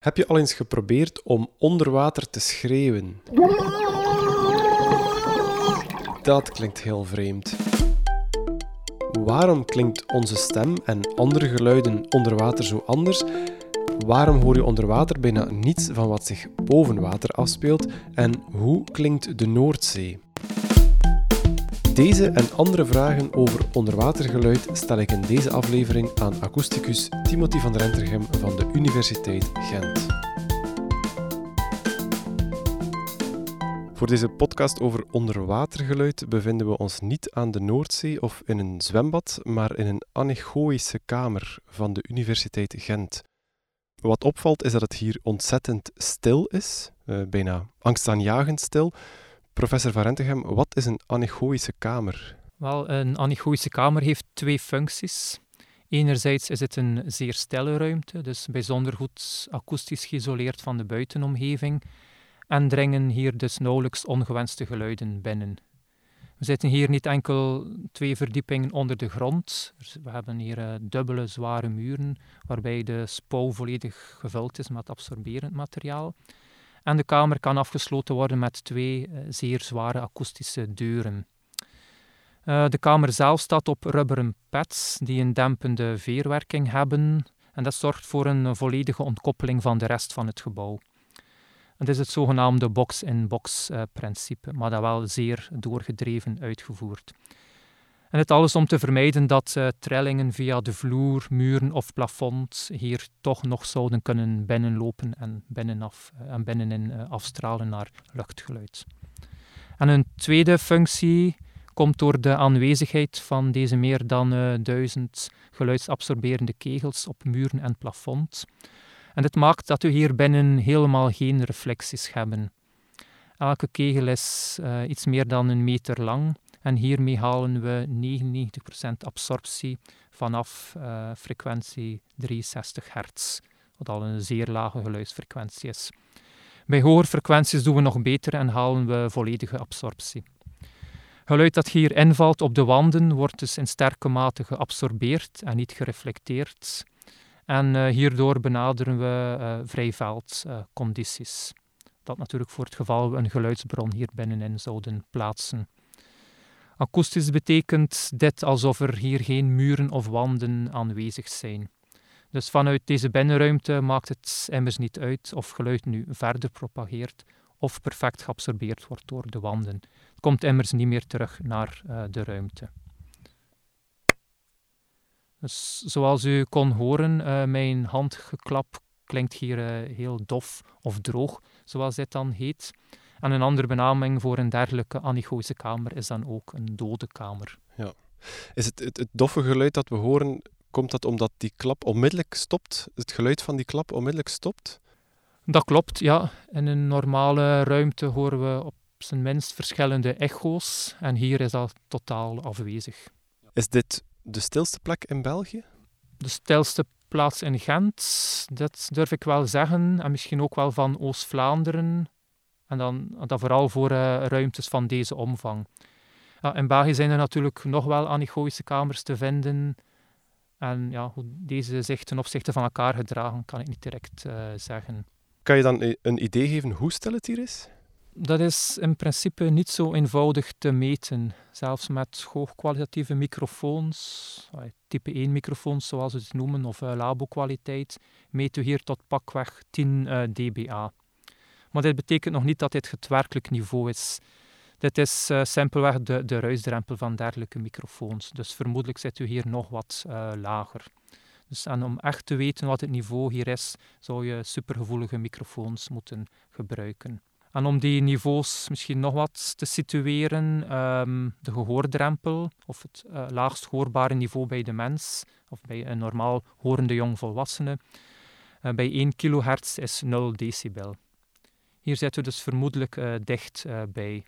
Heb je al eens geprobeerd om onder water te schreeuwen? Dat klinkt heel vreemd. Waarom klinkt onze stem en andere geluiden onder water zo anders? Waarom hoor je onder water bijna niets van wat zich boven water afspeelt? En hoe klinkt de Noordzee? Deze en andere vragen over onderwatergeluid stel ik in deze aflevering aan akoesticus Timothy van Rentergem van de Universiteit Gent. Voor deze podcast over onderwatergeluid bevinden we ons niet aan de Noordzee of in een zwembad, maar in een anechoïsche kamer van de Universiteit Gent. Wat opvalt is dat het hier ontzettend stil is, uh, bijna angstaanjagend stil. Professor Van Rentegem, wat is een anechoïsche kamer? Wel, een anechoïsche kamer heeft twee functies. Enerzijds is het een zeer stille ruimte, dus bijzonder goed akoestisch geïsoleerd van de buitenomgeving, en dringen hier dus nauwelijks ongewenste geluiden binnen. We zitten hier niet enkel twee verdiepingen onder de grond. We hebben hier uh, dubbele zware muren, waarbij de spouw volledig gevuld is met absorberend materiaal. En de kamer kan afgesloten worden met twee uh, zeer zware akoestische deuren. Uh, de kamer zelf staat op rubberen pads die een dempende veerwerking hebben. En dat zorgt voor een volledige ontkoppeling van de rest van het gebouw. Het is het zogenaamde box-in-box-principe, maar dat wel zeer doorgedreven uitgevoerd. En het alles om te vermijden dat uh, trillingen via de vloer, muren of plafond hier toch nog zouden kunnen binnenlopen en, binnenaf, uh, en binnenin uh, afstralen naar luchtgeluid. En een tweede functie komt door de aanwezigheid van deze meer dan duizend geluidsabsorberende kegels op muren en plafond. En dit maakt dat we hier binnen helemaal geen reflecties hebben. Elke kegel is iets meer dan een meter lang en hiermee halen we 99% absorptie vanaf uh, frequentie 63 hertz, wat al een zeer lage geluidsfrequentie is. Bij hogere frequenties doen we nog beter en halen we volledige absorptie. Geluid dat hier invalt op de wanden wordt dus in sterke mate geabsorbeerd en niet gereflecteerd. En uh, hierdoor benaderen we uh, vrijveldcondities. dat natuurlijk voor het geval we een geluidsbron hier binnenin zouden plaatsen. Akoestisch betekent dit alsof er hier geen muren of wanden aanwezig zijn. Dus vanuit deze binnenruimte maakt het immers niet uit of geluid nu verder propageert of perfect geabsorbeerd wordt door de wanden. Het komt immers niet meer terug naar uh, de ruimte. Dus zoals u kon horen, uh, mijn handgeklap klinkt hier uh, heel dof of droog, zoals dit dan heet. En een andere benaming voor een dergelijke anechoïsche kamer is dan ook een dode kamer. Ja. Is het, het, het doffe geluid dat we horen, komt dat omdat die klap onmiddellijk stopt? Het geluid van die klap onmiddellijk stopt? Dat klopt, ja. In een normale ruimte horen we op zijn minst verschillende echo's en hier is dat totaal afwezig. Is dit de stilste plek in België? De stilste plaats in Gent, dat durf ik wel zeggen. En misschien ook wel van Oost-Vlaanderen, en dan, dan vooral voor uh, ruimtes van deze omvang. Ja, in België zijn er natuurlijk nog wel anechoïsche kamers te vinden. En ja, hoe deze zich ten opzichte van elkaar gedragen, kan ik niet direct uh, zeggen. Kan je dan een idee geven hoe stil het hier is? Dat is in principe niet zo eenvoudig te meten. Zelfs met hoogkwalitatieve microfoons, type 1 microfoons zoals we het noemen, of uh, labo-kwaliteit, meten we hier tot pakweg 10 uh, dBA. Maar dit betekent nog niet dat dit het werkelijk niveau is. Dit is uh, simpelweg de, de ruisdrempel van dergelijke microfoons. Dus vermoedelijk zit u hier nog wat uh, lager. Dus om echt te weten wat het niveau hier is, zou je supergevoelige microfoons moeten gebruiken. En om die niveaus misschien nog wat te situeren, um, de gehoordrempel, of het uh, laagst hoorbare niveau bij de mens, of bij een normaal horende jongvolwassene, uh, bij 1 kHz is 0 decibel. Hier zitten we dus vermoedelijk uh, dicht uh, bij.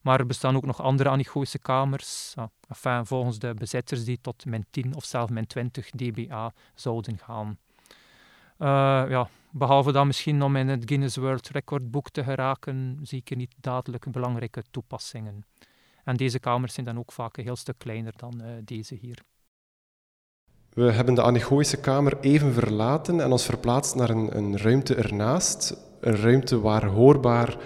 Maar er bestaan ook nog andere anechoïsche kamers, enfin, volgens de bezitters die tot min 10 of zelfs min 20 dBA zouden gaan. ja, behalve dan misschien om in het Guinness World Record boek te geraken, zie ik er niet dadelijk belangrijke toepassingen. En deze kamers zijn dan ook vaak een heel stuk kleiner dan deze hier. We hebben de anechoïsche kamer even verlaten en ons verplaatst naar een, een ruimte ernaast. Een ruimte waar hoorbaar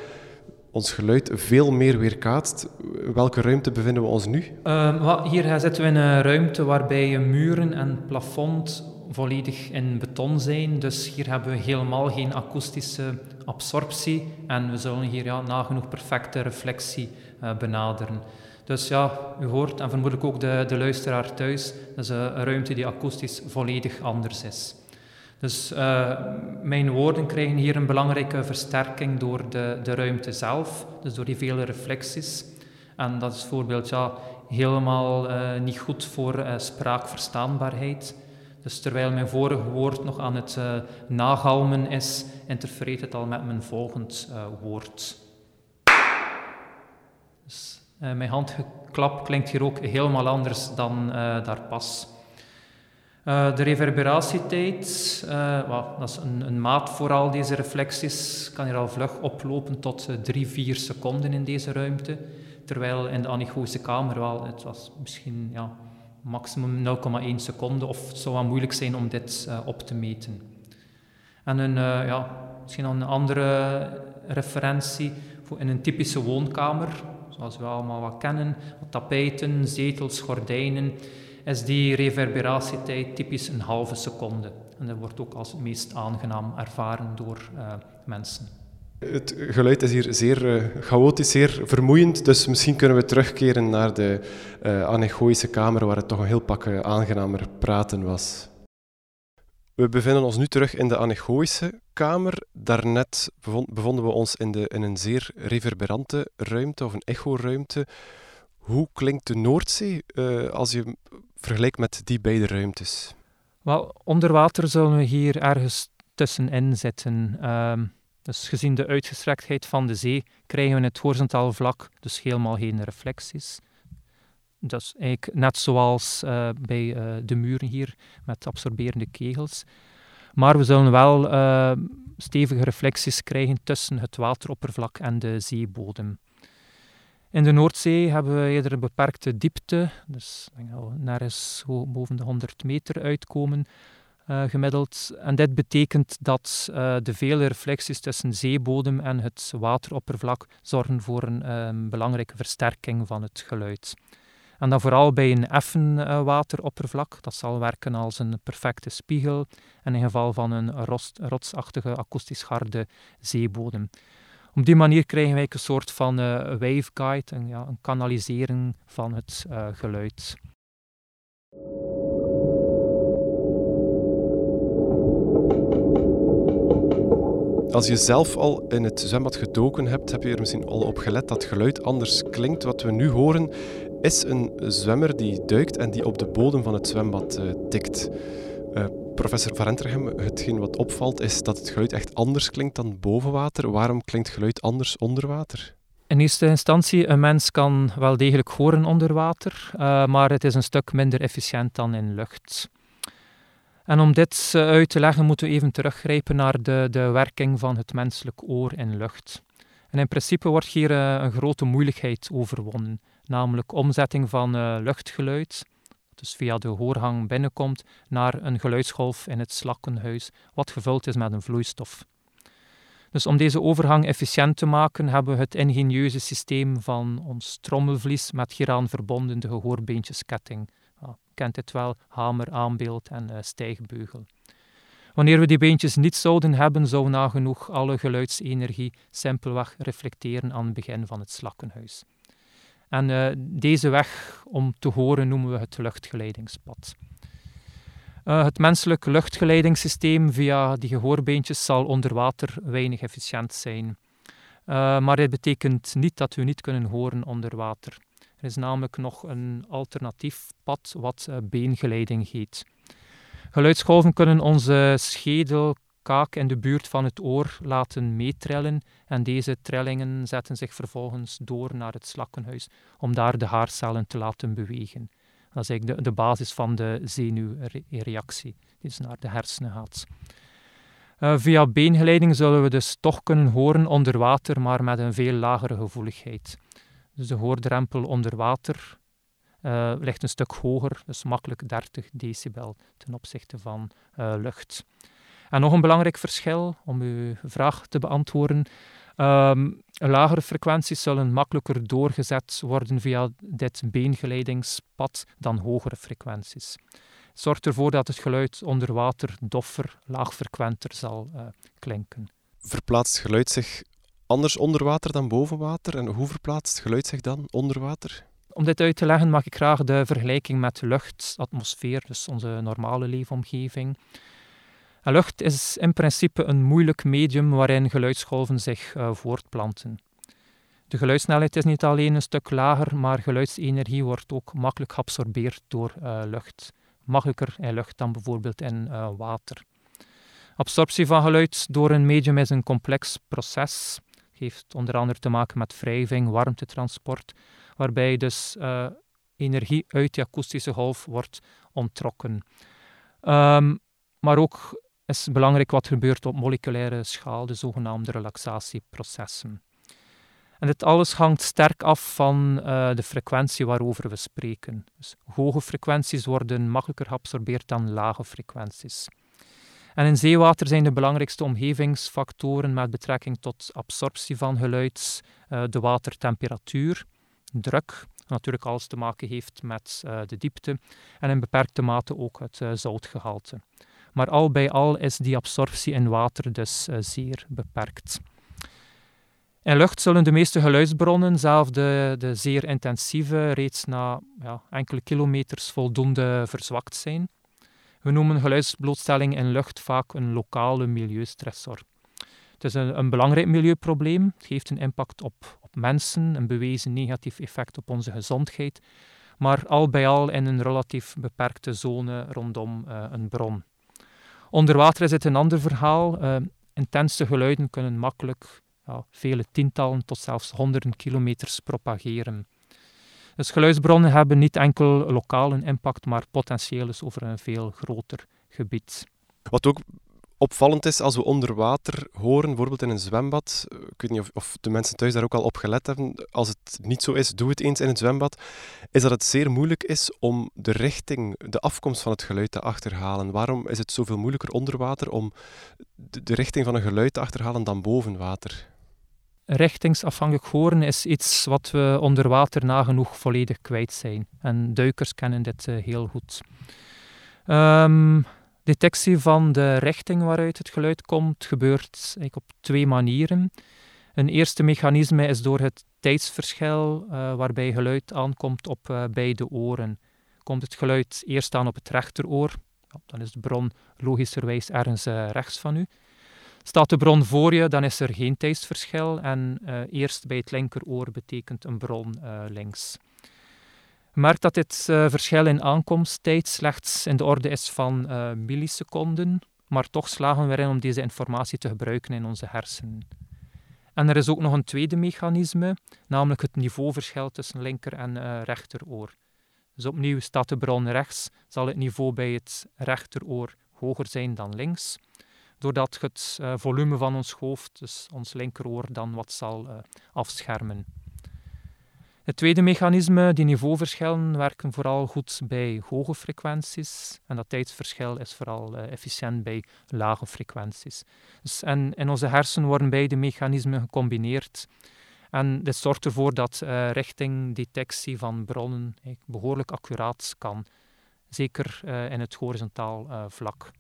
ons geluid veel meer weerkaatst. Welke ruimte bevinden we ons nu? Uh, hier zitten we in een ruimte waarbij muren en plafond volledig in beton zijn. Dus hier hebben we helemaal geen akoestische absorptie. En we zullen hier ja, nagenoeg perfecte reflectie uh, benaderen. Dus ja, u hoort en vermoedelijk ook de, de luisteraar thuis, dat is een ruimte die akoestisch volledig anders is. Dus uh, mijn woorden krijgen hier een belangrijke versterking door de, de ruimte zelf, dus door die vele reflecties. En dat is bijvoorbeeld ja, helemaal uh, niet goed voor uh, spraakverstaanbaarheid. Dus terwijl mijn vorige woord nog aan het nagalmen is, interfereert het al met mijn volgend woord. Dus mijn handgeklap klinkt hier ook helemaal anders dan daar pas. Uh, de reverberatietijd, uh, dat is een, een, maat voor al deze reflecties, kan hier al vlug oplopen tot 3, uh, 4 seconden in deze ruimte. Terwijl in de anechoïsche kamer wel, het was misschien ja, maximum 0,1 seconde, of het zou wel moeilijk zijn om dit op te meten. En een, ja, misschien een andere referentie voor in een typische woonkamer, zoals we allemaal wat kennen, tapijten, zetels, gordijnen is die reverberatietijd typisch een halve seconde. En dat wordt ook als het meest aangenaam ervaren door uh, mensen. Het geluid is hier zeer uh, chaotisch, zeer vermoeiend, dus misschien kunnen we terugkeren naar de uh, anechoïsche kamer waar het toch een heel pak aangenamer praten was. We bevinden ons nu terug in de anechoïsche kamer. Daarnet bevonden we ons in, de, in een zeer reverberante ruimte, of een echoruimte. Hoe klinkt de Noordzee uh, als je vergelijkt met die beide ruimtes? Wel, onder water zullen we hier ergens tussenin zitten. Um, dus gezien de uitgestrektheid van de zee krijgen we het horizontaal vlak dus helemaal geen reflecties. Dus eigenlijk net zoals uh, bij uh, de muren hier met absorberende kegels. Maar we zullen wel uh, stevige reflecties krijgen tussen het wateroppervlak en de zeebodem. In de Noordzee hebben we eerder een beperkte diepte, dus denk nergens boven de 100 meter uitkomen uh, gemiddeld. En dit betekent dat uh, de vele reflecties tussen zeebodem en het wateroppervlak zorgen voor een um, belangrijke versterking van het geluid. En dan vooral bij een effen uh, wateroppervlak, dat zal werken als een perfecte spiegel, en in geval van een rost, rotsachtige akoestisch harde zeebodem. Op die manier krijgen wij een soort van uh, waveguide, een, ja, een kanalisering van het uh, geluid. Als je zelf al in het zwembad gedoken hebt, heb je er misschien al op gelet dat geluid anders klinkt. Wat we nu horen is een zwemmer die duikt en die op de bodem van het zwembad uh, tikt. Professor Van Rentergem, hetgeen wat opvalt is dat het geluid echt anders klinkt dan boven water. Waarom klinkt geluid anders onder water? In eerste instantie, een mens kan wel degelijk horen onder water, uh, maar het is een stuk minder efficiënt dan in lucht. En om dit uh, uit te leggen moeten we even teruggrijpen naar de, de werking van het menselijk oor in lucht. En in principe wordt hier uh, een grote moeilijkheid overwonnen, namelijk omzetting van luchtgeluid dus via de hoorgang binnenkomt, naar een geluidsgolf in het slakkenhuis, wat gevuld is met een vloeistof. Dus om deze overgang efficiënt te maken, hebben we het ingenieuze systeem van ons trommelvlies met hieraan verbonden de gehoorbeentjesketting. Ja, kent dit wel, hamer, aanbeeld en uh, stijgbeugel. Wanneer we die beentjes niet zouden hebben, zou nagenoeg alle geluidsenergie simpelweg reflecteren aan het begin van het slakkenhuis. En uh, deze weg om te horen noemen we het luchtgeleidingspad. Uh, het menselijk luchtgeleidingssysteem via die gehoorbeentjes zal onder water weinig efficiënt zijn. Uh, maar dit betekent niet dat we niet kunnen horen onder water. Er is namelijk nog een alternatief pad wat beengeleiding heet. Geluidsgolven kunnen onze schedel, kaak in de buurt van het oor laten meetrillen en deze trillingen zetten zich vervolgens door naar het slakkenhuis om daar de haarcellen te laten bewegen. Dat is eigenlijk de, basis van de zenuwreactie die dus naar de hersenen gaat. Uh, via beengeleiding zullen we dus toch kunnen horen onder water, maar met een veel lagere gevoeligheid. Dus de hoordrempel onder water uh, ligt een stuk hoger, dus makkelijk 30 decibel ten opzichte van uh, lucht. En nog een belangrijk verschil, om uw vraag te beantwoorden. Um, lagere frequenties zullen makkelijker doorgezet worden via dit beengeleidingspad dan hogere frequenties. Het zorgt ervoor dat het geluid onder water doffer, laagfrequenter zal uh, klinken. Verplaatst geluid zich anders onder water dan boven water? En hoe verplaatst geluid zich dan onder water? Om dit uit te leggen mag ik graag de vergelijking met lucht, atmosfeer, dus onze normale leefomgeving. Lucht is in principe een moeilijk medium waarin geluidsgolven zich uh, voortplanten. De geluidssnelheid is niet alleen een stuk lager, maar geluidsenergie wordt ook makkelijk geabsorbeerd door uh, lucht. Makkelijker in lucht dan bijvoorbeeld in uh, water. Absorptie van geluid door een medium is een complex proces. Heeft onder andere te maken met wrijving, warmtetransport, waarbij dus energie uit de akoestische golf wordt onttrokken. Um, maar ook is belangrijk wat gebeurt op moleculaire schaal, de zogenaamde relaxatieprocessen. En dit alles hangt sterk af van uh, de frequentie waarover we spreken. Dus hoge frequenties worden makkelijker geabsorbeerd dan lage frequenties. En in zeewater zijn de belangrijkste omgevingsfactoren met betrekking tot absorptie van geluid uh, de watertemperatuur, druk, natuurlijk alles te maken heeft met uh, de diepte, en in beperkte mate ook het zoutgehalte. Maar al bij al is die absorptie in water dus uh, zeer beperkt. In lucht zullen de meeste geluidsbronnen, zelfs de, de zeer intensieve, reeds na ja, enkele kilometers voldoende verzwakt zijn. We noemen geluidsblootstelling in lucht vaak een lokale milieustressor. Het is een, een belangrijk milieuprobleem. Het heeft een impact op, op mensen, een bewezen negatief effect op onze gezondheid, maar al bij al in een relatief beperkte zone rondom uh, een bron. Onder water is het een ander verhaal. Uh, intense geluiden kunnen makkelijk ja, vele tientallen tot zelfs honderden kilometers propageren. Dus geluidsbronnen hebben niet enkel lokale impact, maar potentieel is over een veel groter gebied. Wat ook opvallend is als we onder water horen, bijvoorbeeld in een zwembad. Eh, ik weet niet of, de mensen thuis daar ook al op gelet hebben. Als het niet zo is, doe het eens in het zwembad. Is dat het zeer moeilijk is om de richting, de afkomst van het geluid te achterhalen. Waarom is het zoveel moeilijker onder water om de, richting van een geluid te achterhalen dan boven water? Richtingsafhankelijk horen is iets wat we onder water nagenoeg volledig kwijt zijn. En duikers kennen dit uh, heel goed. Um, Detectie van de richting waaruit het geluid komt gebeurt op twee manieren. Een eerste mechanisme is door het tijdsverschil uh, waarbij geluid aankomt op uh, beide oren. Komt het geluid eerst aan op het rechteroor, dan is de bron logischerwijs ergens uh, rechts van u. Staat de bron voor je, dan is er geen tijdsverschil en eerst bij het linkeroor betekent een bron links merkt dat dit uh, verschil in aankomsttijd slechts in de orde is van uh, milliseconden, maar toch slagen we erin om deze informatie te gebruiken in onze hersenen. En er is ook nog een tweede mechanisme, namelijk het niveauverschil tussen linker en uh, rechteroor. Dus opnieuw staat de bron rechts, zal het niveau bij het rechteroor hoger zijn dan links, doordat het volume van ons hoofd, dus ons linkeroor, dan wat zal afschermen. Het tweede mechanisme, die niveauverschillen, werken vooral goed bij hoge frequenties. En dat tijdsverschil is vooral uh, efficiënt bij lage frequenties. Dus, en in onze hersenen worden beide mechanismen gecombineerd. En dit zorgt ervoor dat uh, richtingdetectie van bronnen behoorlijk accuraat kan. Zeker uh, in het horizontaal vlak.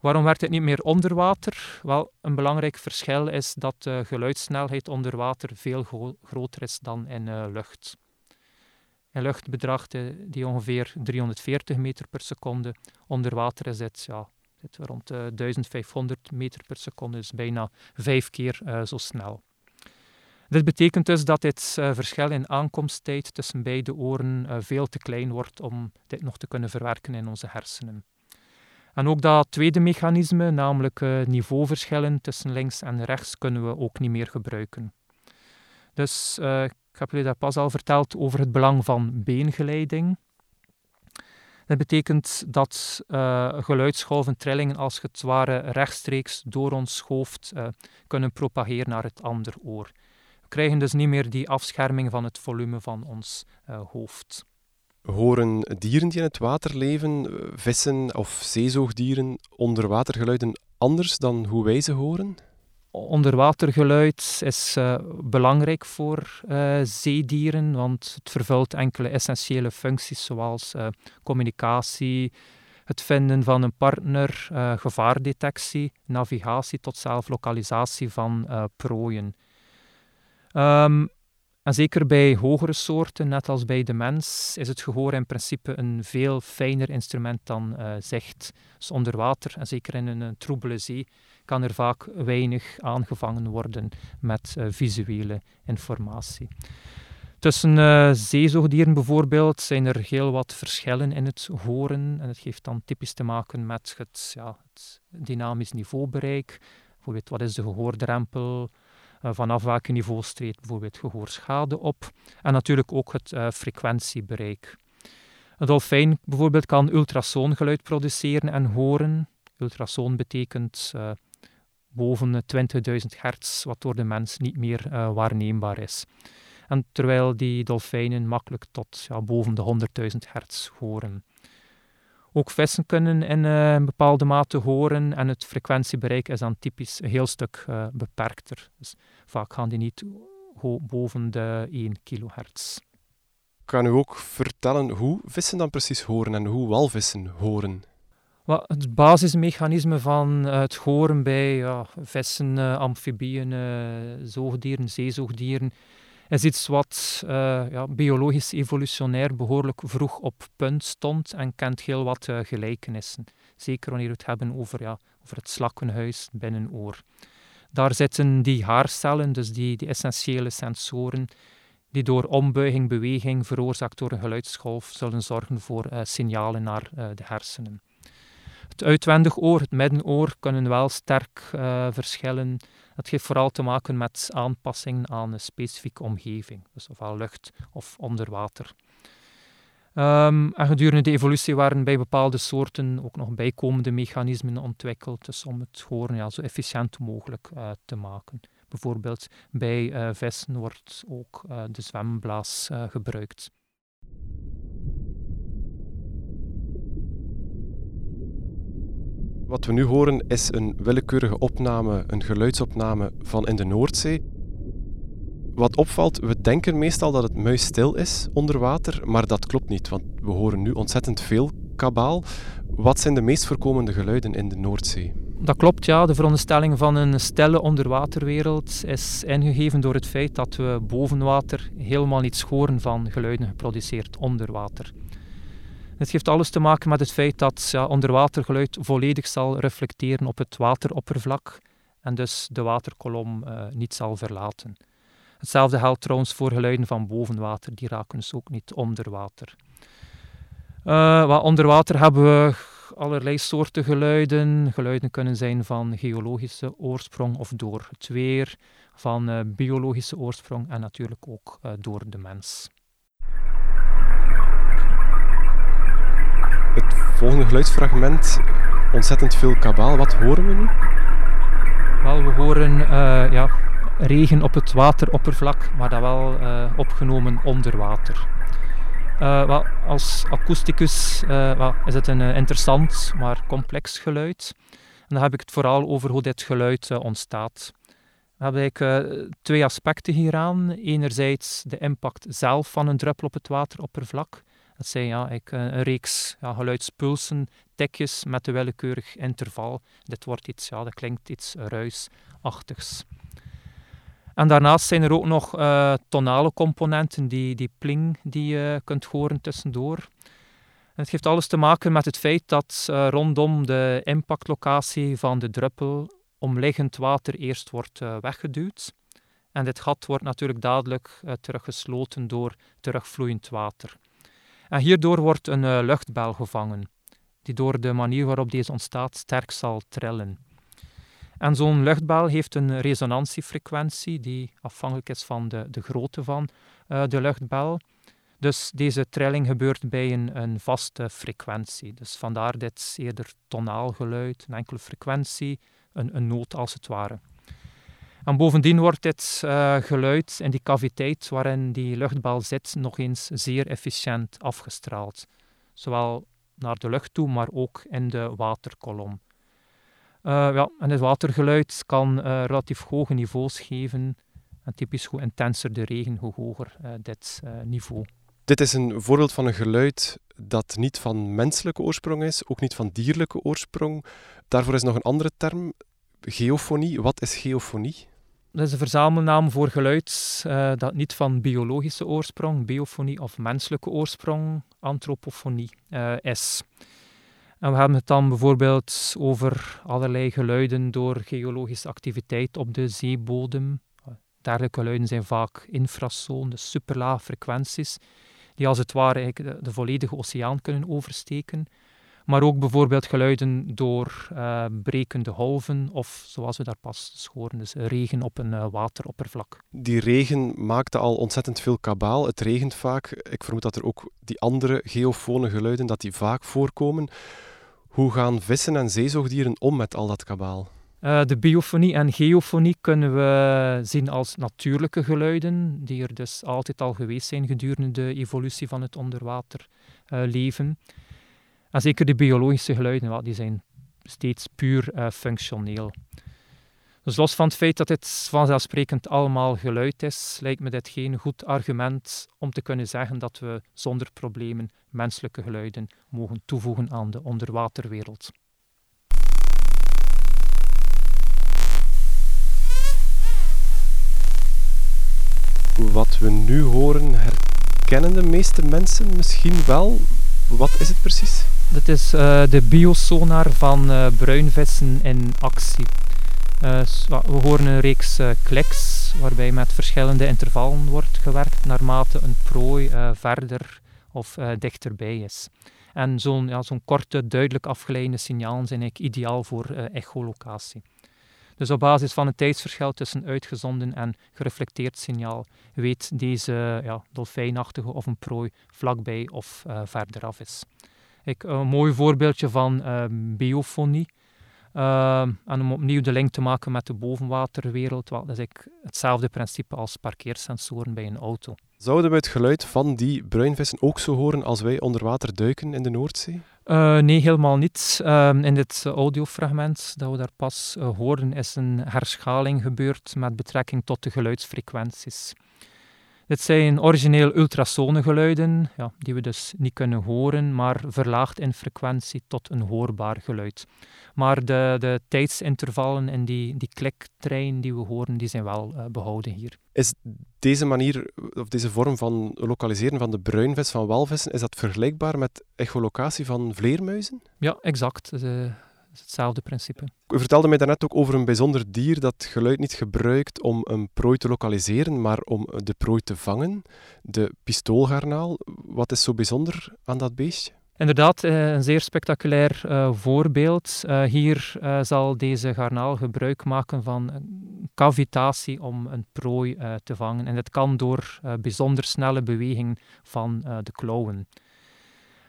Waarom werkt het niet meer onder water? Wel, een belangrijk verschil is dat de geluidssnelheid onder water veel groter is dan in uh, lucht. In lucht bedraagt die ongeveer 340 meter per seconde. Onder water is het, ja, rond uh, 1500 meter per seconde, dus bijna vijf keer zo snel. Dit betekent dus dat uh, verschil in aankomsttijd tussen beide oren veel te klein wordt om dit nog te kunnen verwerken in onze hersenen. En ook dat tweede mechanisme, namelijk uh, niveauverschillen tussen links en rechts, kunnen we ook niet meer gebruiken. Dus uh, ik heb jullie daar pas al verteld over het belang van beengeleiding. Dat betekent dat uh, geluidsgolven, trillingen als het ware rechtstreeks door ons hoofd kunnen propageren naar het andere oor. We krijgen dus niet meer die afscherming van het volume van ons hoofd. Horen dieren die in het water leven, vissen of zeezoogdieren, onderwatergeluiden anders dan hoe wij ze horen? Onderwatergeluid is uh, belangrijk voor uh, zeedieren, want het vervult enkele essentiële functies zoals communicatie, het vinden van een partner, gevaardetectie, navigatie tot zelflokalisatie van prooien. Um, en zeker bij hogere soorten, net als bij de mens, is het gehoor in principe een veel fijner instrument dan zicht. Dus onder water, en zeker in een troebele zee, kan er vaak weinig aangevangen worden met uh, visuele informatie. Tussen uh, zeezoogdieren bijvoorbeeld zijn er heel wat verschillen in het horen. En het heeft dan typisch te maken met het, ja, het dynamisch niveaubereik. Bijvoorbeeld, wat is de gehoordrempel? Uh, vanaf welk niveau treedt bijvoorbeeld gehoorschade op? En natuurlijk ook het uh, frequentiebereik. Een dolfijn bijvoorbeeld kan ultrasoongeluid produceren en horen. Ultrasoon betekent uh, boven 20.000 hertz, wat door de mens niet meer waarneembaar is. En terwijl die dolfijnen makkelijk tot ja, boven de 100.000 hertz horen. Ook vissen kunnen in uh, een bepaalde mate horen en het frequentiebereik is dan typisch een heel stuk uh, beperkter. Dus vaak gaan die niet boven de 1 kHz. Kan u ook vertellen hoe vissen dan precies horen en hoe walvissen horen? het basismechanisme van eh, het horen bij ja, vissen, amfibieën, zoogdieren, zeezoogdieren, is iets wat ja, biologisch evolutionair behoorlijk vroeg op punt stond en kent heel wat gelijkenissen. Zeker wanneer we het hebben over, ja, over het slakkenhuis binnenoor. Daar zitten die haarcellen, dus die, die essentiële sensoren, die door ombuiging, beweging, veroorzaakt door een geluidsgolf, zullen zorgen voor signalen naar de hersenen. Het uitwendig oor, het middenoor, kunnen wel sterk uh, verschillen. Dat heeft vooral te maken met aanpassingen aan een specifieke omgeving, dus ofwel lucht of onder water. Um, en gedurende de evolutie waren bij bepaalde soorten ook nog bijkomende mechanismen ontwikkeld, dus om het horen ja, zo efficiënt mogelijk uh, te maken. Bijvoorbeeld bij uh, vissen wordt ook de zwemblaas gebruikt. Wat we nu horen is een willekeurige opname, een geluidsopname van in de Noordzee. Wat opvalt, we denken meestal dat het muisstil is onder water, maar dat klopt niet, want we horen nu ontzettend veel kabaal. Wat zijn de meest voorkomende geluiden in de Noordzee? Dat klopt, ja. De veronderstelling van een stille onderwaterwereld is ingegeven door het feit dat we boven water helemaal niet horen van geluiden geproduceerd onder water. Het heeft alles te maken met het feit dat onderwatergeluid volledig zal reflecteren op het wateroppervlak en dus de waterkolom uh, niet zal verlaten. Hetzelfde geldt trouwens voor geluiden van boven water, die raken dus ook niet onder water. Uh, onder water hebben we allerlei soorten geluiden. Geluiden kunnen zijn van geologische oorsprong of door het weer, van uh, biologische oorsprong en natuurlijk ook door de mens. Het volgende geluidsfragment, ontzettend veel kabaal. Wat horen we nu? Wel, we horen uh, ja, regen op het wateroppervlak, maar dat wel uh, opgenomen onder water. Uh, wel, als akoesticus wel, is het een interessant, maar complex geluid. En dan heb ik het vooral over hoe dit geluid ontstaat. We hebben eigenlijk twee aspecten hieraan. Enerzijds de impact zelf van een druppel op het wateroppervlak. Dat zijn ja, eh, een reeks ja, geluidspulsen, tekjes met een willekeurig interval. Dit wordt iets, ja, dat klinkt iets ruisachtigs. En daarnaast zijn er ook nog uh, tonale componenten, die, die pling die je kunt horen tussendoor. En het heeft alles te maken met het feit dat uh, rondom de impactlocatie van de druppel omliggend water eerst wordt weggeduwd. En dit gat wordt natuurlijk dadelijk teruggesloten door terugvloeiend water. En hierdoor wordt een uh, luchtbel gevangen, die door de manier waarop deze ontstaat sterk zal trillen. En zo'n luchtbel heeft een resonantiefrequentie die afhankelijk is van de, de grootte van uh, de luchtbel. Dus deze trilling gebeurt bij een, een vaste frequentie. Dus vandaar dit eerder tonaal geluid, een enkele frequentie, een, een noot als het ware. En bovendien wordt dit uh, geluid in die caviteit waarin die luchtbal zit nog eens zeer efficiënt afgestraald. Zowel naar de lucht toe, maar ook in de waterkolom. Uh, ja, en het watergeluid kan uh, relatief hoge niveaus geven. En typisch hoe intenser de regen, hoe hoger dit niveau. Dit is een voorbeeld van een geluid dat niet van menselijke oorsprong is, ook niet van dierlijke oorsprong. Daarvoor is nog een andere term, geofonie. Wat is geofonie? Dat is een verzamelnaam voor geluid uh, dat niet van biologische oorsprong, biofonie of menselijke oorsprong, antropofonie uh, is. En we hebben het dan bijvoorbeeld over allerlei geluiden door geologische activiteit op de zeebodem. Dergelijke geluiden zijn vaak infrasoon, dus superlage frequenties, die als het ware de volledige oceaan kunnen oversteken maar ook bijvoorbeeld geluiden door uh, brekende golven of zoals we daar pas schoren, dus regen op een uh, wateroppervlak. Die regen maakte al ontzettend veel kabaal. Het regent vaak. Ik vermoed dat er ook die andere geofone geluiden dat die vaak voorkomen. Hoe gaan vissen en zeezoogdieren om met al dat kabaal? Uh, de biofonie en geofonie kunnen we zien als natuurlijke geluiden, die er dus altijd al geweest zijn gedurende de evolutie van het onderwaterleven. En zeker de biologische geluiden, die zijn steeds puur uh, functioneel. Dus los van het feit dat dit vanzelfsprekend allemaal geluid is, lijkt me dit geen goed argument om te kunnen zeggen dat we zonder problemen menselijke geluiden mogen toevoegen aan de onderwaterwereld. Wat we nu horen, herkennen de meeste mensen misschien wel. Wat is het precies? Dat is uh, de biosonar van uh, bruinvissen in actie. Uh, we horen een reeks kliks waarbij met verschillende intervallen wordt gewerkt naarmate een prooi verder of dichterbij is. En zo'n ja, korte, duidelijk afgeleide signalen zijn eigenlijk ideaal voor echolocatie. Dus op basis van het tijdsverschil tussen uitgezonden en gereflecteerd signaal weet deze ja, dolfijnachtige of een prooi vlakbij of verderaf is. Ik, een mooi voorbeeldje van uh, biofonie. Uh, en om opnieuw de link te maken met de bovenwaterwereld, wel, dat is hetzelfde principe als parkeersensoren bij een auto. Zouden we het geluid van die bruinvissen ook zo horen als wij onder water duiken in de Noordzee? Uh, nee, helemaal niet. Ehm, in dit audiofragment dat we daar pas uh, hoorden, is een herschaling gebeurd met betrekking tot de geluidsfrequenties. Dit zijn origineel ultrasonengeluiden, ja, die we dus niet kunnen horen, maar verlaagd in frequentie tot een hoorbaar geluid. Maar de, de tijdsintervallen in die, die kliktrein die we horen, die zijn wel uh, behouden hier. Is deze manier, of deze vorm van lokaliseren van de bruinvis van walvissen, is dat vergelijkbaar met echolocatie van vleermuizen? Ja, exact. Uh, is hetzelfde principe. U vertelde mij daarnet ook over een bijzonder dier dat geluid niet gebruikt om een prooi te lokaliseren, maar om de prooi te vangen. De pistoolgarnaal. Wat is zo bijzonder aan dat beestje? Inderdaad, eh, een zeer spectaculair uh, voorbeeld. Uh, hier uh, zal deze garnaal gebruik maken van cavitatie om een prooi te vangen. En dat kan door bijzonder snelle beweging van de klauwen.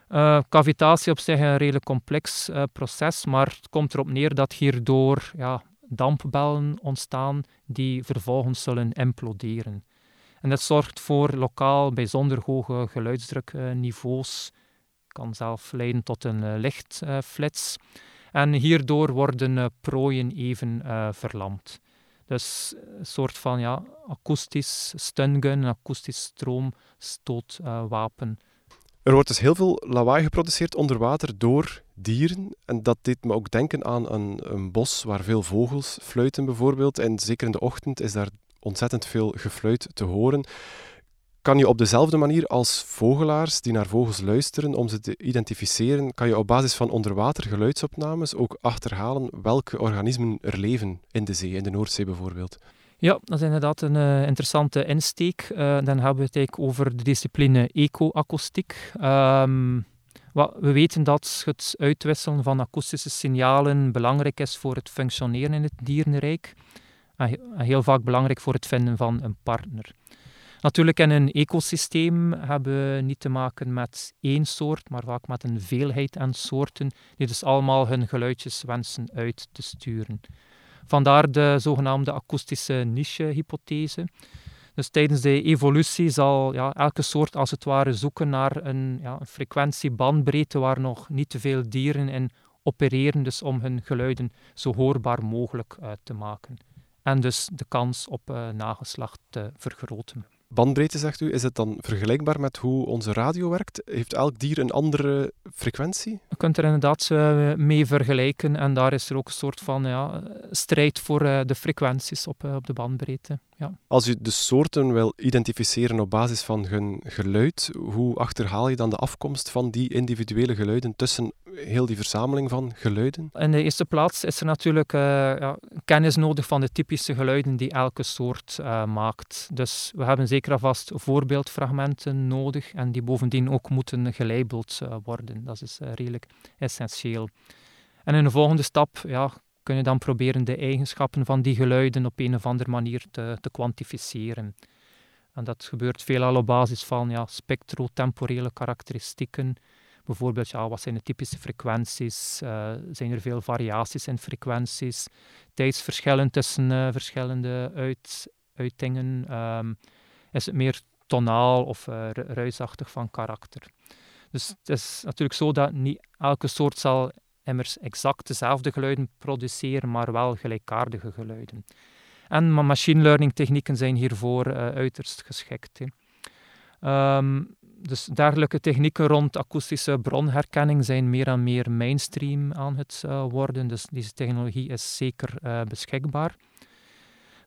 Uh, cavitatie op zich een redelijk complex uh, proces, maar het komt erop neer dat hierdoor ja, dampbellen ontstaan die vervolgens zullen imploderen. En dat zorgt voor lokaal bijzonder hoge geluidsdrukniveaus, kan zelf leiden tot een uh, lichtflits. en hierdoor worden prooien even verlamd. Dus een soort van ja, akoestisch stungun, een akoestisch stroomstootwapen er wordt dus heel veel lawaai geproduceerd onder water door dieren. En dat deed me ook denken aan een, een bos waar veel vogels fluiten bijvoorbeeld. En zeker in de ochtend is daar ontzettend veel gefluit te horen. Kan je op dezelfde manier als vogelaars die naar vogels luisteren om ze te identificeren, kan je op basis van onderwatergeluidsopnames ook achterhalen welke organismen er leven in de zee, in de Noordzee bijvoorbeeld? Ja, dat is inderdaad een uh, interessante insteek. Uh, dan hebben we het eigenlijk over de discipline eco-akoestiek. Um, we weten dat het uitwisselen van akoestische signalen belangrijk is voor het functioneren in het dierenrijk. En heel vaak belangrijk voor het vinden van een partner. Natuurlijk in een ecosysteem hebben we niet te maken met één soort, maar vaak met een veelheid aan soorten, die dus allemaal hun geluidjes wensen uit te sturen. Vandaar de zogenaamde akoestische niche-hypothese. Dus tijdens de evolutie zal ja, elke soort als het ware zoeken naar een, ja, een frequentiebandbreedte waar nog niet te veel dieren in opereren, dus om hun geluiden zo hoorbaar mogelijk uh, te maken. En dus de kans op uh, nageslacht te vergroten. Bandbreedte, zegt u, is het dan vergelijkbaar met hoe onze radio werkt? Heeft elk dier een andere frequentie? Je kunt er inderdaad uh, mee vergelijken en daar is er ook een soort van ja, strijd voor uh, de frequenties op, uh, op de bandbreedte. Ja. Als je de soorten wil identificeren op basis van hun geluid, hoe achterhaal je dan de afkomst van die individuele geluiden tussen heel die verzameling van geluiden? In de eerste plaats is er natuurlijk uh, ja, kennis nodig van de typische geluiden die elke soort uh, maakt. Dus we hebben zeker alvast voorbeeldfragmenten nodig en die bovendien ook moeten gelabeld uh, worden. Dat is redelijk essentieel. En in de volgende stap ja, kun je dan proberen de eigenschappen van die geluiden op een of andere manier te, te kwantificeren. En dat gebeurt veelal op basis van ja, spectrotemporele karakteristieken. Bijvoorbeeld, ja, wat zijn de typische frequenties? Uh, zijn er veel variaties in frequenties? Tijdsverschillen tussen uh, verschillende uit, uitingen? Um, is het meer tonaal of uh, ruisachtig van karakter? Dus het is natuurlijk zo dat niet elke soort zal immers exact dezelfde geluiden produceren, maar wel gelijkaardige geluiden. En machine learning technieken zijn hiervoor uh, uiterst geschikt. Um, dus dergelijke technieken rond akoestische bronherkenning zijn meer en meer mainstream aan het uh, worden. Dus deze technologie is zeker uh, beschikbaar.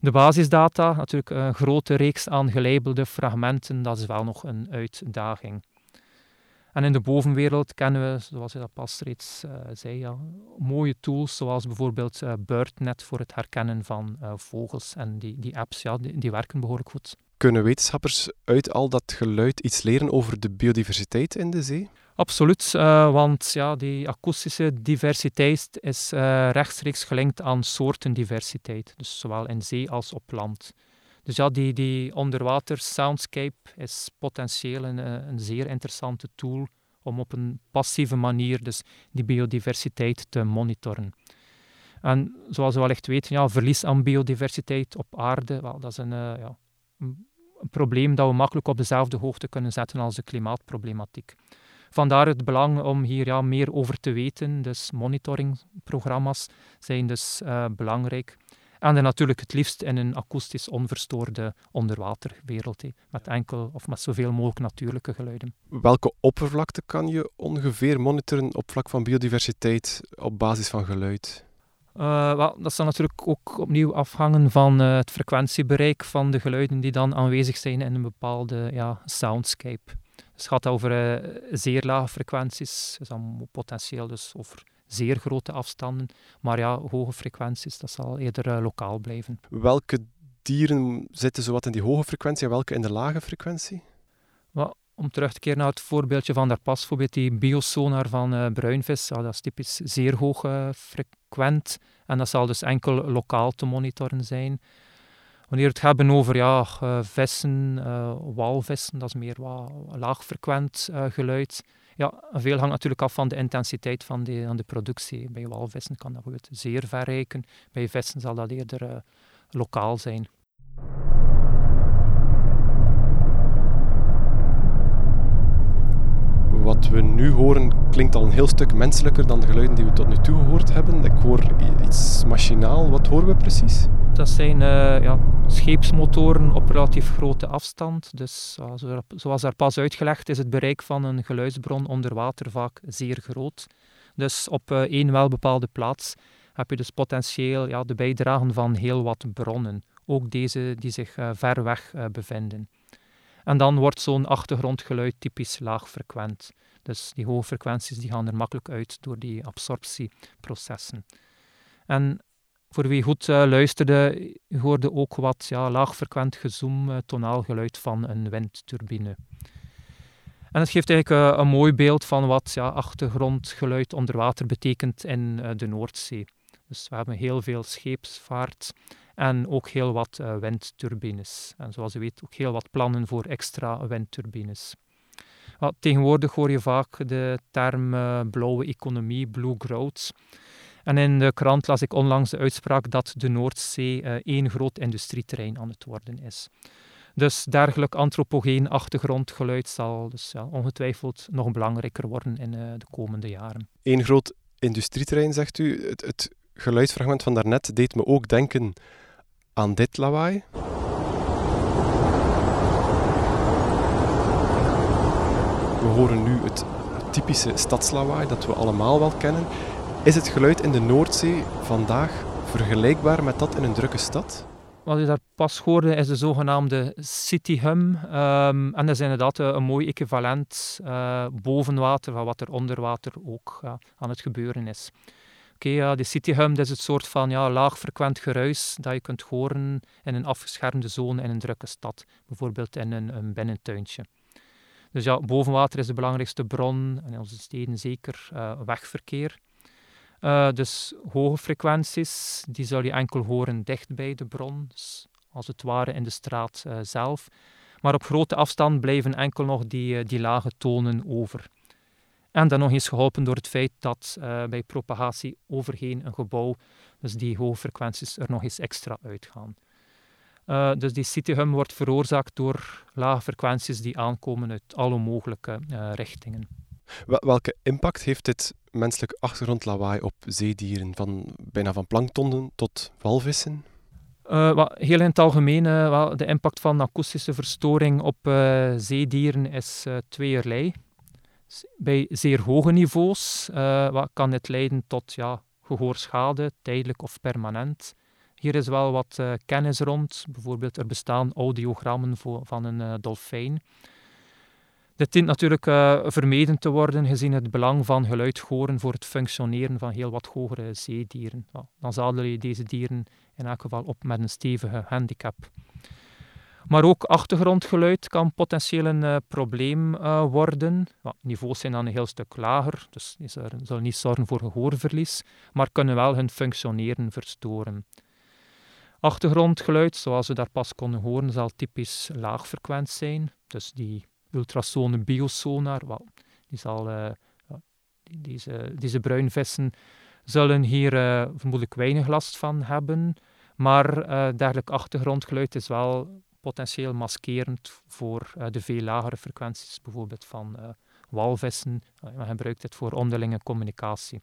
De basisdata, natuurlijk een grote reeks aan gelabelde fragmenten, dat is wel nog een uitdaging. En in de bovenwereld kennen we, zoals je dat pas reeds uh, zei, ja, mooie tools zoals bijvoorbeeld uh, BirdNet voor het herkennen van uh, vogels. En die, die apps ja, die, die, werken behoorlijk goed. Kunnen wetenschappers uit al dat geluid iets leren over de biodiversiteit in de zee? Absoluut, want ja, die akoestische diversiteit is rechtstreeks gelinkt aan soortendiversiteit, dus zowel in zee als op land. Dus ja, die, die onderwater soundscape is potentieel een, eh, een zeer interessante tool om op een passieve manier dus die biodiversiteit te monitoren. En zoals we wellicht weten, ja, verlies aan biodiversiteit op aarde, wel, dat is een, uh, ja, een, probleem dat we makkelijk op dezelfde hoogte kunnen zetten als de klimaatproblematiek. Vandaar het belang om hier ja, meer over te weten. Dus monitoringprogramma's zijn dus uh, belangrijk. En dan natuurlijk het liefst in een akoestisch onverstoorde onderwaterwereld, met enkel of met zoveel mogelijk natuurlijke geluiden. Welke oppervlakte kan je ongeveer monitoren op vlak van biodiversiteit op basis van geluid? Uh, wel, dat zal natuurlijk ook opnieuw afhangen van uh, het frequentiebereik van de geluiden die dan aanwezig zijn in een bepaalde ja, soundscape. Dus het gaat over uh, zeer lage frequenties, dus dan potentieel dus over zeer grote afstanden. Maar ja, hoge frequenties, dat zal eerder uh, lokaal blijven. Welke dieren zitten zowat in die hoge frequentie en welke in de lage frequentie? Well, om terug te keren naar het voorbeeldje van daar pas, bijvoorbeeld die biosonar van uh, bruinvis, ja, dat is typisch zeer hoog uh, frequent en dat zal dus enkel lokaal te monitoren zijn. Wanneer we het hebben over ja, uh, vissen, walvissen, dat is meer wat laag frequent geluid. Ja, veel hangt natuurlijk af van de intensiteit van de, van de productie. Bij walvissen kan dat zeer ver. Bij vissen zal dat eerder uh, lokaal zijn. Wat we nu horen klinkt al een heel stuk menselijker dan de geluiden die we tot nu toe gehoord hebben. Ik hoor iets machinaal. Wat horen we precies? Dat zijn uh, ja, scheepsmotoren op relatief grote afstand. Dus zoals daar pas uitgelegd is het bereik van een geluidsbron onder water vaak zeer groot. Dus op uh, één welbepaalde plaats heb je dus potentieel ja, de bijdragen van heel wat bronnen. Ook deze die zich ver weg bevinden. En dan wordt zo'n achtergrondgeluid typisch laag frequent. Dus die hoge frequenties die gaan er makkelijk uit door die absorptieprocessen. En voor wie goed uh, luisterde, hoorde ook wat ja, laagfrequent gezoom, uh, tonaal geluid van een windturbine. En het geeft eigenlijk uh, een mooi beeld van wat ja, achtergrondgeluid onder water betekent in de Noordzee. Dus we hebben heel veel scheepsvaart en ook heel wat windturbines. En zoals u weet ook heel wat plannen voor extra windturbines. Tegenwoordig hoor je vaak de term blauwe economie, blue growth. En in de krant las ik onlangs de uitspraak dat de Noordzee uh, één groot industrieterrein aan het worden is. Dus dergelijk antropogeen achtergrondgeluid zal dus, ja, ongetwijfeld nog belangrijker worden in uh, de komende jaren. Eén groot industrieterrein, zegt u. Het, het geluidsfragment van daarnet deed me ook denken aan dit lawaai. We horen nu het typische stadslawaai dat we allemaal wel kennen. Is het geluid in de Noordzee vandaag vergelijkbaar met dat in een drukke stad? Wat je daar pas hoorde is de zogenaamde city hum. Um, en dat is inderdaad een mooi equivalent uh, boven water van wat er onder water ook aan het gebeuren is. Oké, ja, de city hum dat is het soort van ja, laagfrequent geruis dat je kunt horen in een afgeschermde zone in een drukke stad. Bijvoorbeeld in een, een binnentuintje. Dus ja, bovenwater is de belangrijkste bron, in onze steden zeker uh, wegverkeer. Uh, dus hoge frequenties, die zal je enkel horen dicht bij de bron, als het ware in de straat uh, zelf. Maar op grote afstand blijven enkel nog die, die lage tonen over. En dan nog eens geholpen door het feit dat bij propagatie overheen een gebouw, dus die hoge frequenties er nog eens extra uitgaan. Uh, dus die cityhum wordt veroorzaakt door lage frequenties die aankomen uit alle mogelijke uh, richtingen. Welke impact heeft dit menselijk achtergrondlawaai op zeedieren, van, bijna van planktonnen tot walvissen? Uh, wat, heel in het algemeen, wel, de impact van akoestische verstoring op zeedieren is tweeërlei. Bij zeer hoge niveaus wat kan dit leiden tot ja, gehoorschade, tijdelijk of permanent. Hier is wel wat uh, kennis rond. Bijvoorbeeld, er bestaan audiogrammen voor, van een uh, dolfijn. Dit dient natuurlijk uh, vermeden te worden gezien het belang van geluidhoren voor het functioneren van heel wat hogere zeedieren. Dan zadel je deze dieren in elk geval op met een stevige handicap. Maar ook achtergrondgeluid kan potentieel een probleem worden. Niveaus zijn dan een heel stuk lager, dus die zullen niet zorgen voor gehoorverlies, maar kunnen wel hun functioneren verstoren. Achtergrondgeluid, zoals we daar pas konden horen, zal typisch laagfrequent zijn. Dus die ultrasone biosonar, well, die zal, uh, deze, deze bruinvissen zullen hier uh, vermoedelijk weinig last van hebben. Maar uh, dergelijk achtergrondgeluid is wel potentieel maskerend voor de veel lagere frequenties, bijvoorbeeld van walvissen. men gebruikt dit voor onderlinge communicatie.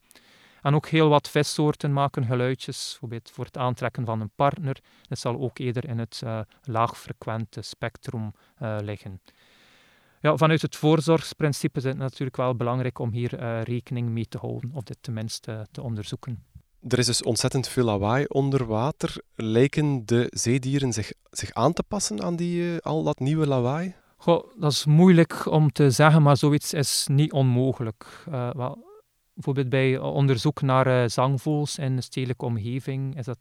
En ook heel wat vissoorten maken geluidjes, bijvoorbeeld voor het aantrekken van een partner. Dat zal ook eerder in het uh, laagfrequente spectrum uh, liggen. Ja, vanuit het voorzorgsprincipe is het natuurlijk wel belangrijk om hier uh, rekening mee te houden, of dit tenminste te onderzoeken. Er is dus ontzettend veel lawaai onder water. Lijken de zeedieren zich, zich aan te passen aan die, al dat nieuwe lawaai? Goh, dat is moeilijk om te zeggen, maar zoiets is niet onmogelijk. wel, bijvoorbeeld bij onderzoek naar uh, zangvogels in de stedelijke omgeving is dat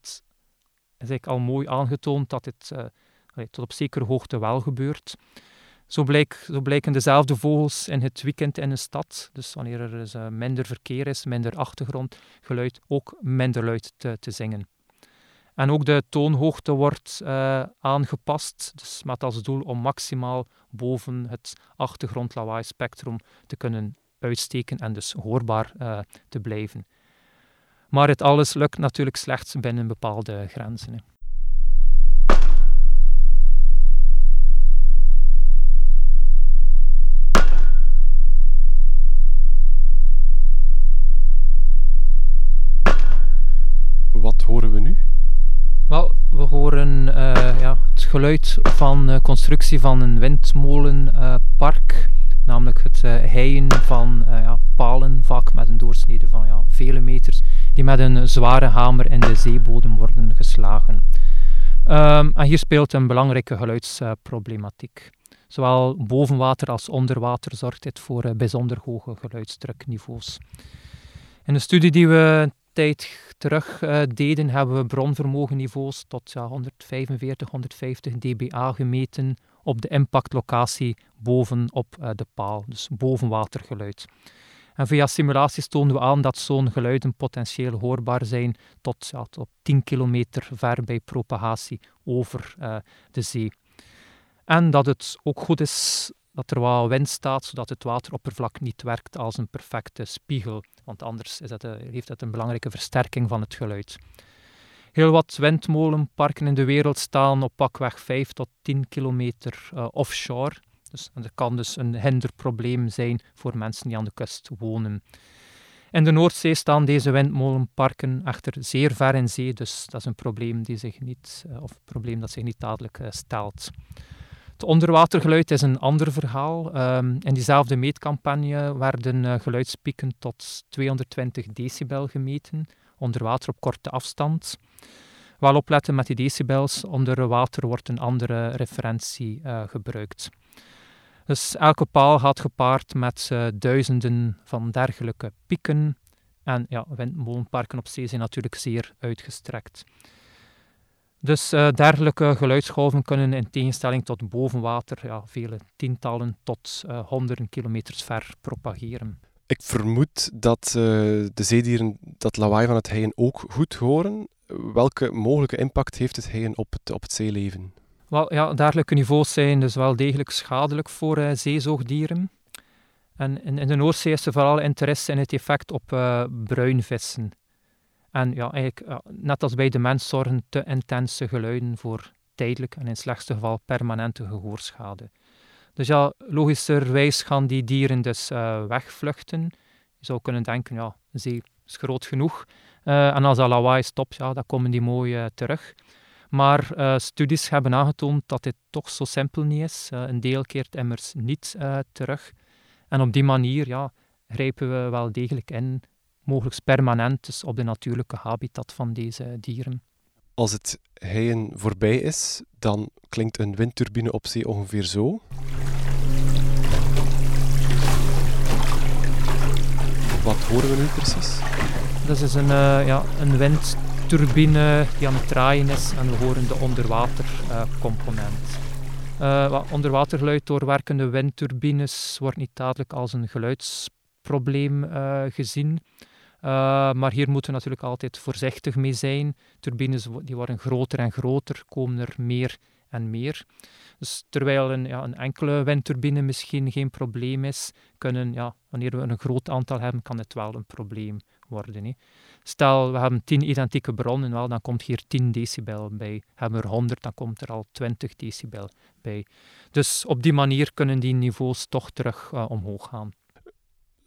is eigenlijk al mooi aangetoond dat dit uh, tot op zekere hoogte wel gebeurt. Zo, blijk, zo blijken dezelfde vogels in het weekend in een stad, dus wanneer er dus, uh, minder verkeer is, minder achtergrondgeluid, ook minder luid te, te zingen. En ook de toonhoogte wordt aangepast, dus met als doel om maximaal boven het achtergrondlawaai spectrum te kunnen uitsteken en dus hoorbaar uh, te blijven. Maar het alles lukt natuurlijk slechts binnen bepaalde grenzen. Hè. Wat horen we nu? Wel, we horen uh, ja, het geluid van uh, constructie van een windmolenpark namelijk het uh, heien van uh, ja, palen, vaak met een doorsnede van ja, vele meters, die met een zware hamer in de zeebodem worden geslagen. Um, en hier speelt een belangrijke geluidsproblematiek. Zowel boven water als onder water zorgt dit voor uh, bijzonder hoge geluidsdrukniveaus. In de studie die we een tijd terug deden, hebben we bronvermogenniveaus tot ja, 145, 150 dBA gemeten op de impactlocatie bovenop uh, de paal, dus bovenwatergeluid. En via simulaties toonden we aan dat zo'n geluiden potentieel hoorbaar zijn tot, ja, tot 10 kilometer ver bij propagatie over uh, de zee. En dat het ook goed is dat er wat wind staat, zodat het wateroppervlak niet werkt als een perfecte spiegel. Want anders is dat, heeft dat een belangrijke versterking van het geluid. Heel wat windmolenparken in de wereld staan op pakweg 5 tot 10 kilometer uh, offshore. Dus, dat kan dus een hinderprobleem zijn voor mensen die aan de kust wonen. In de Noordzee staan deze windmolenparken echter zeer ver in zee, dus dat is een probleem, die zich niet, uh, of probleem dat zich niet dadelijk uh, stelt. Het onderwatergeluid is een ander verhaal. Um, in diezelfde meetcampagne werden geluidspieken tot 220 decibel gemeten, onder water op korte afstand. Wel opletten met die decibels, onder water wordt een andere referentie uh, gebruikt. Dus elke paal gaat gepaard met uh, duizenden van dergelijke pieken. En ja, windmolenparken op zee zijn natuurlijk zeer uitgestrekt. Dus uh, dergelijke geluidsgolven kunnen in tegenstelling tot boven water ja, vele tientallen tot honderden kilometers ver propageren. Ik vermoed dat uh, de zeedieren dat lawaai van het heien ook goed horen. Welke mogelijke impact heeft het heien op het, op het zeeleven? Wel, ja, dergelijke niveaus zijn dus wel degelijk schadelijk voor uh, zeezoogdieren. En in, in, de Noordzee is er vooral interesse in het effect op uh, bruinvissen. En ja, eigenlijk, net als bij de mens zorgen te intense geluiden voor tijdelijk en in het slechtste geval permanente gehoorschade. Dus ja, logischerwijs gaan die dieren dus uh, wegvluchten. Je zou kunnen denken, ja, de zee is groot genoeg. Uh, en als dat lawaai stopt, ja, dan komen die mooi uh, terug. Maar studies hebben aangetoond dat dit toch zo simpel niet is. een deel keert immers niet terug. En op die manier ja, grijpen we wel degelijk in mogelijk permanent dus op de natuurlijke habitat van deze dieren. Als het heien voorbij is, dan klinkt een windturbine op zee ongeveer zo. Wat horen we nu precies? Dat is een, uh, ja, een windturbine die aan het draaien is en we horen de onderwatercomponent. Uh, onderwatergeluid door werkende windturbines wordt niet dadelijk als een geluidsprobleem uh, gezien. Uh, maar hier moeten we natuurlijk altijd voorzichtig mee zijn. Turbines die worden groter en groter, komen er meer en meer. Dus terwijl een, ja, een enkele windturbine misschien geen probleem is, kunnen, ja, wanneer we een groot aantal hebben, kan het wel een probleem worden. Hè. Stel, we hebben 10 identieke bronnen, wel, dan komt hier 10 decibel bij. Hebben we er 100, dan komt er al 20 decibel bij. Dus op die manier kunnen die niveaus toch terug uh, omhoog gaan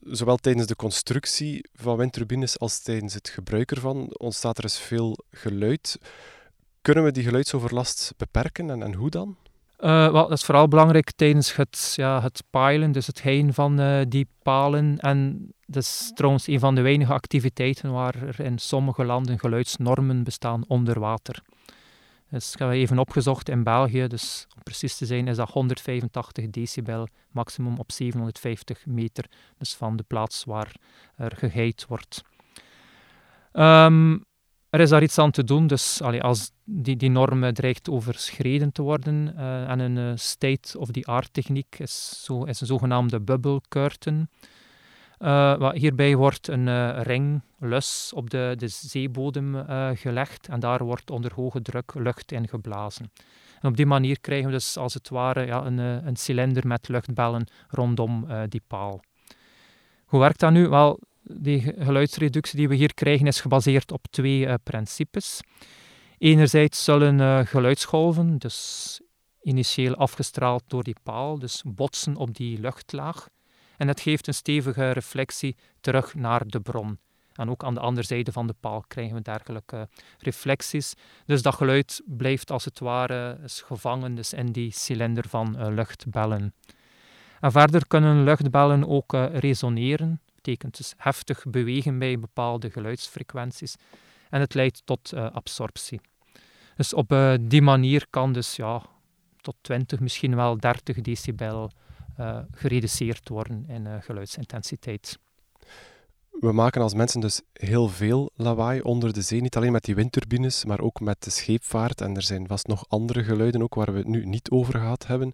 zowel tijdens de constructie van windturbines als tijdens het gebruik ervan ontstaat er eens veel geluid. Kunnen we die geluidsoverlast beperken en, en hoe dan? Uh, wel, dat is vooral belangrijk tijdens het, ja, het palen, dus het heen van uh, die palen. En dat is trouwens een van de weinige activiteiten waar er in sommige landen geluidsnormen bestaan onder water. Dus ik heb even opgezocht in België, dus om precies te zijn is dat 185 decibel, maximum op 750 meter, dus van de plaats waar er geheid wordt. Um, er is daar iets aan te doen, dus allee, als die, die norm dreigt overschreden te worden uh, en een uh, state-of-the-art techniek is, zo, is een zogenaamde bubble curtain. Uh, hierbij wordt een uh, ring, lus, op de, de zeebodem uh, gelegd en daar wordt onder hoge druk lucht in geblazen. En op die manier krijgen we dus als het ware ja, een, een cilinder met luchtbellen rondom die paal. Hoe werkt dat nu? Wel, die geluidsreductie die we hier krijgen is gebaseerd op twee principes. Enerzijds zullen geluidsgolven, dus initieel afgestraald door die paal, dus botsen op die luchtlaag en het geeft een stevige reflectie terug naar de bron. En ook aan de andere zijde van de paal krijgen we dergelijke reflecties. Dus dat geluid blijft als het ware gevangen dus in die cilinder van uh, luchtbellen. En verder kunnen luchtbellen ook uh, resoneren. Dat betekent dus heftig bewegen bij bepaalde geluidsfrequenties. En het leidt tot absorptie. Dus op die manier kan dus ja, tot 20, misschien wel 30 decibel gereduceerd worden in uh, geluidsintensiteit. We maken als mensen dus heel veel lawaai onder de zee, niet alleen met die windturbines, maar ook met de scheepvaart. En er zijn vast nog andere geluiden ook waar we het nu niet over gehad hebben.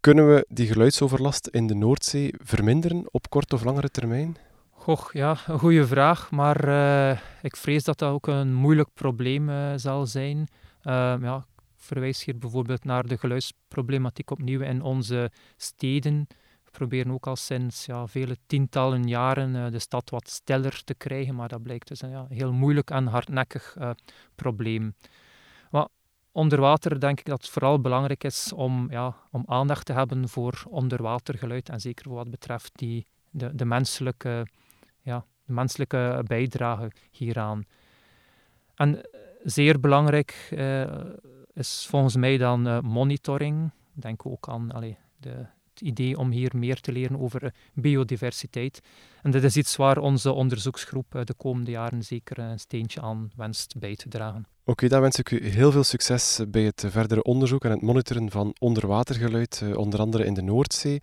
Kunnen we die geluidsoverlast in de Noordzee verminderen op kort of langere termijn? Goh, ja, een goede vraag, maar uh, ik vrees dat dat ook een moeilijk probleem uh, zal zijn. Uh, ja, verwijs hier bijvoorbeeld naar de geluidsproblematiek opnieuw in onze steden. We proberen ook al sinds ja, vele tientallen jaren uh, de stad wat stiller te krijgen, maar dat blijkt dus een ja, heel moeilijk en hardnekkig uh, probleem. Maar onder water denk ik dat het vooral belangrijk is om, ja, om aandacht te hebben voor onderwatergeluid en zeker wat betreft die, de, de, menselijke, ja, de menselijke bijdrage hieraan. En zeer belangrijk uh, is volgens mij dan uh, monitoring. Denk ook aan allee, de, het idee om hier meer te leren over uh, biodiversiteit. En dit is iets waar onze onderzoeksgroep de komende jaren zeker een steentje aan wenst bij te dragen. Oké, dan wens ik u heel veel succes bij het verdere onderzoek en het monitoren van onderwatergeluid, onder andere in de Noordzee.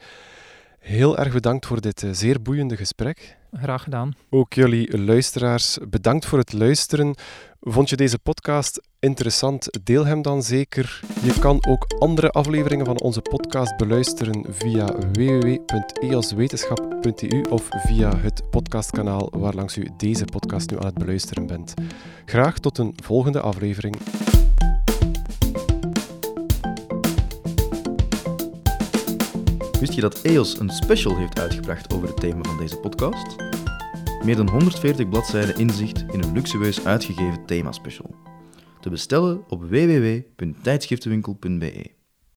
Heel erg bedankt voor dit zeer boeiende gesprek. Graag gedaan. Ook jullie luisteraars, bedankt voor het luisteren. Vond je deze podcast interessant? Deel hem dan zeker. Je kan ook andere afleveringen van onze podcast beluisteren via www.eoswetenschap.eu of via het podcastkanaal waarlangs u deze podcast nu aan het beluisteren bent. Graag tot een volgende aflevering. Wist je dat EOS een special heeft uitgebracht over het thema van deze podcast? Meer dan 140 bladzijden inzicht in een luxueus uitgegeven themaspecial. Te bestellen op www.tijdschriftenwinkel.be